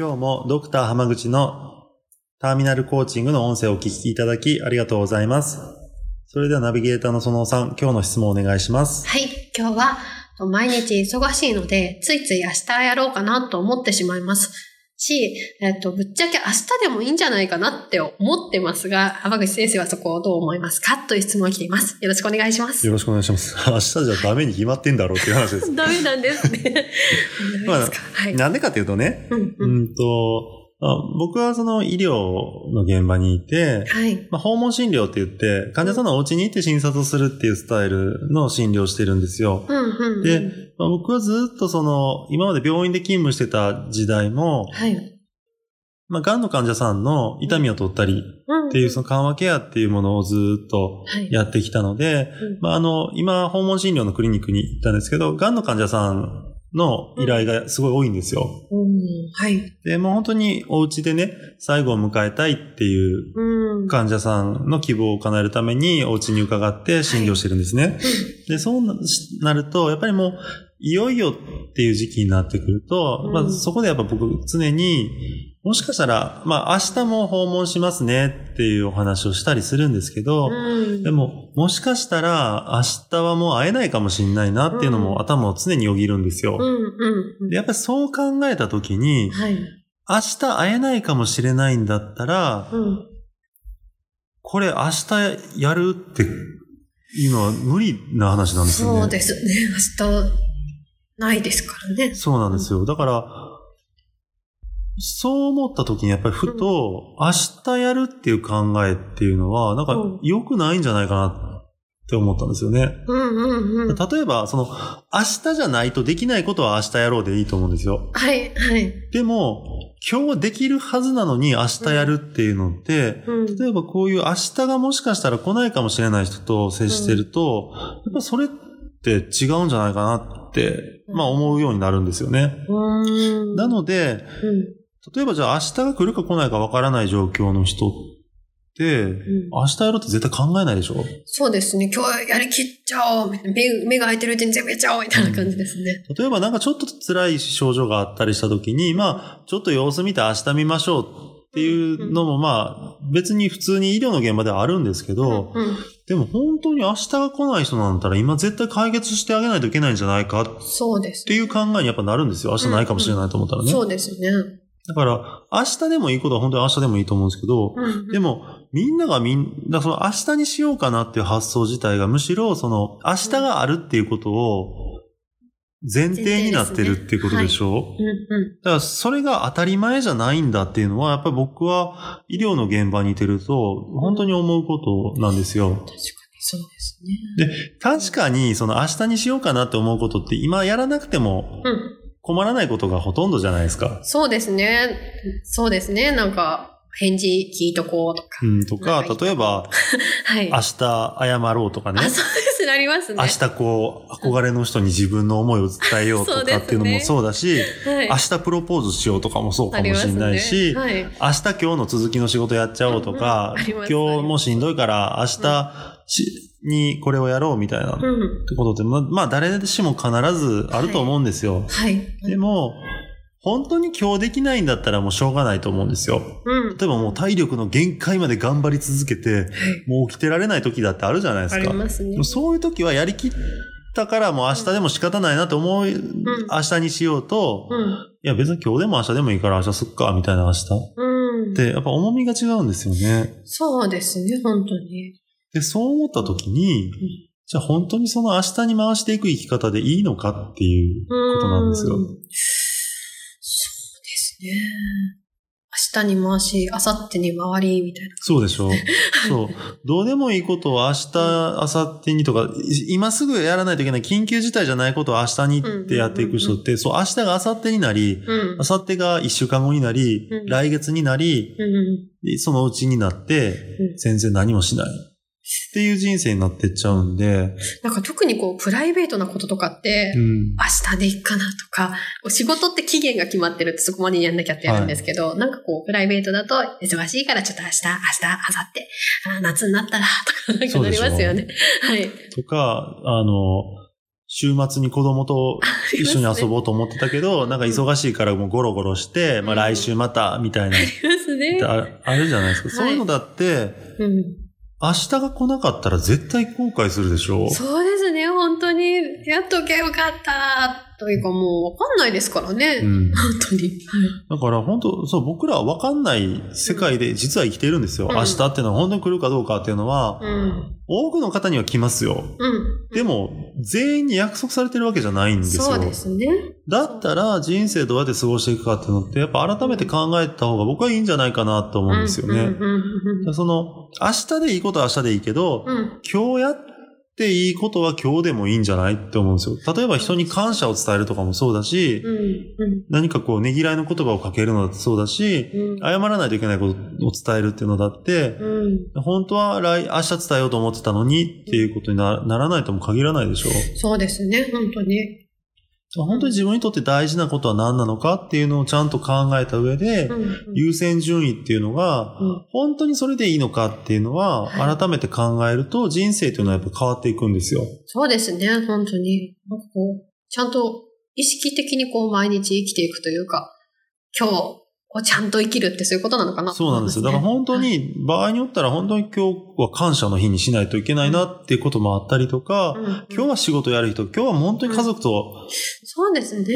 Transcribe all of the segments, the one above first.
今日もドクター浜口のターミナルコーチングの音声をお聞きいただきありがとうございます。それではナビゲーターのそのさん、今日の質問をお願いします。はい、今日は毎日忙しいので、ついつい明日やろうかなと思ってしまいます。し、えっと、ぶっちゃけ明日でもいいんじゃないかなって思ってますが、浜口先生はそこをどう思いますか？という質問が来ています。よろしくお願いします。よろしくお願いします。明日じゃダメに決まってんだろうっていう話です。ダメなんですね。ですか？はい。なんでかっていうとね、うんううんんと、あ僕はその医療の現場にいて、はい。まあ、訪問診療って言って、患者さんのお家に行って診察をするっていうスタイルの診療をしてるんですよ。うんうんうん。で、まあ、僕はずっとその、今まで病院で勤務してた時代も、はい。まあ、癌の患者さんの痛みを取ったりうんっていう、その緩和ケアっていうものをずっとはい。やってきたので、うんまあ、あの、今、訪問診療のクリニックに行ったんですけど、癌の患者さんの依頼がすごい多いんですよ。うんはい。で、もう本当にお家でね、最後を迎えたいっていううん。患者さんの希望を叶えるためにお家に伺って診療してるんですね。で、そうななると、やっぱりもう、いよいよっていう時期になってくると、うんまあ、そこでやっぱ僕常に、もしかしたら、まあ明日も訪問しますねっていうお話をしたりするんですけど、うんでも、もしかしたら明日はもう会えないかもしれないなっていうのうんも頭を常によぎるんですよ。うんうんうん。でやっぱりそう考えたときに、はい。明日会えないかもしれないんだったら、うん。これ明日やるっていうのは無理な話なんですよね。そうですね。明日、ないですからね。そうなんですよ。だから、そう思った時にやっぱりふと、明日やるっていう考えっていうのは、なんかうん良くないんじゃないかなって思ったんですよね。うんうんうん。例えば、その、明日じゃないとできないことは明日やろうでいいと思うんですよ。はい、はい。でも、今日できるはずなのに明日やるっていうのって、うん。例えばこういう明日がもしかしたら来ないかもしれない人と接してると、やっぱそれって違うんじゃないかなって、まあ思うようになるんですよね。うん。なので、うん。例えばじゃあ明日が来るか来ないかわからない状況の人って、うん明日やろうって絶対考えないでしょ？そうですね。今日やりきっちゃおう。みたいな目目が開いてるうちに全部やっちゃおう。みたいな感じですね。例えばなんかちょっと辛い症状があったりした時に、まあ、ちょっと様子見て明日見ましょうっていうのもまあ、別に普通に医療の現場ではあるんですけど、うん。でも本当に明日が来ない人なんだったら今絶対解決してあげないといけないんじゃないかっそうですていう考えにやっぱなるんですよ。明日ないかもしれないと思ったらね。そうですね。だから、明日でもいいことは本当に明日でもいいと思うんですけど、うん。でも、みんながみんな、その明日にしようかなっていう発想自体がむしろ、その明日があるっていうことを前提になってるっていうことでしょ？うんうん。だからそれが当たり前じゃないんだっていうのは、やっぱり僕は医療の現場にいてると、本当に思うことなんですよ。確かにそうですね。で、確かにその明日にしようかなって思うことって今やらなくてもうん。困らないことがほとんどじゃないですか。そうですね。そうですね。なんか、返事聞いとこうとか。うん、とか例えば、はい。明日謝ろうとかねあ、。そうですね。ありますね。明日こう、憧れの人に自分の思いを伝えようとかっていうのもそうだし、はい。明日プロポーズしようとかもそうかもしれないし、ね。はい。明日今日の続きの仕事やっちゃおうとか、うんうん今日もしんどいから明日しにこれをやろうみたいな、っうん。てことって、ままあ誰しも必ずあると思うんですよ。はい。でも、本当に今日できないんだったらもうしょうがないと思うんですよ。うん。例えばもう体力の限界まで頑張り続けて、はい。もう起きてられない時だってあるじゃないですあか。りますね。そういう時はやりきったからもう明日でも仕方ないなと思う、明日にしようと、うん。いや別に今日でも明日でもいいから明日すっか、みたいな明日。うん。で、やっぱ重みが違うんですよね。そうですね、本当に。で、そう思った時に、じゃあ本当にその明日に回していく生き方でいいのかっていうことなんですよう。んそうですね。明日に回し、明後日に回り、みたいな。そうでしょう。そう。どうでもいいことを明日、明後日にとか、い今すぐやらないといけない緊急事態じゃないことを明日にってやっていく人って、そう、明日が明後日になり、うん。明後日が一週間後になり、うん来月になり、うん。そのうちになって、うん全然何もしない。っていう人生になってっちゃうんで、なんか特にこう、プライベートなこととかって、うん。明日でいいかなとか、仕事って期限が決まってるってそこまでやんなきゃってやるんですけど、なんかこう、プライベートだと、忙しいからちょっと明日、明日、明後日、夏になったら、とか、なんかなりますよね。はい。とか、あの、週末に子供と一緒に遊ぼうと思ってたけど、なんか忙しいからもうゴロゴロして、まあ来週また、みたいな、ありますね。ああるじゃないですか。はいそういうのだって、うん。明日が来なかったら絶対後悔するでしょ？そうで、本当に。やっとけよかった。というかもう、わかんないですからね。うん。本当に。だから本当、そう、僕らは分かんない世界で実は生きてるんですよ。うん明日っていうのは本当に来るかどうかっていうのは、うん。多くの方には来ますよ。うん。でも、全員に約束されてるわけじゃないんですよ。そうですね。だったら人生どうやって過ごしていくかっていうのって、やっぱ改めて考えた方が僕はいいんじゃないかなと思うんですよね。その、明日でいいことは明日でいいけど。今日やっていいことは今日でもいいんじゃないって思うんですよ。例えば人に感謝を伝えるとかもそうだし、うん。うん。何かこうねぎらいの言葉をかけるのだってそうだし、うん。謝らないといけないことを伝えるっていうのだって、うん。本当は来、明日伝えようと思ってたのにっていうことになならないとも限らないでしょ。そうですね、本当に。本当に自分にとって大事なことは何なのかっていうのをちゃんと考えた上で、うん。優先順位っていうのが、うん本当にそれでいいのかっていうのは、はい改めて考えると人生というのはやっぱ変わっていくんですよ。そうですね、本当に。なんかこう、ちゃんと意識的にこう毎日生きていくというか、今日をちゃんと生きるってそういうことなのかな？とそうなんですよ。だから本当はいに、場合によったら本当に今日は感謝の日にしないといけないなっていうこともあったりとか、うん今日は仕事やる人、今日は本当に家族とそうですね。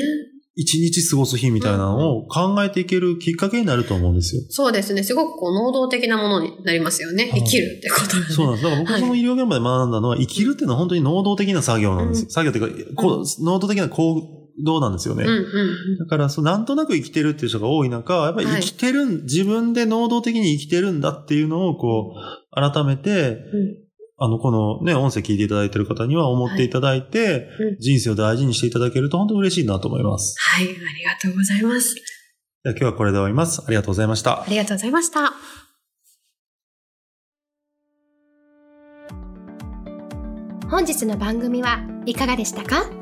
一日過ごす日みたいなのを考えていけるきっかけになると思うんですよ。そうですね。すごくこう能動的なものになりますよね。はい生きるってことで、ね。そうなんです。だから僕はいその医療現場で学んだのは、生きるっていうのは本当に能動的な作業なんですよ。うん作業っていうか、こう能動的な行動なんですよね。うんうんだから、そう、なんとなく生きてるっていう人が多い中、やっぱり生きてるん、自分で能動的に生きてるんだっていうのを、こう、改めて、うん。あの、このね、音声聞いていただいてる方には思っていただいて、うん人生を大事にしていただけると本当に嬉しいなと思います。はい、ありがとうございます。では今日はこれで終わります。ありがとうございましたあ。りがとうございました。本日の番組はいかがでしたか？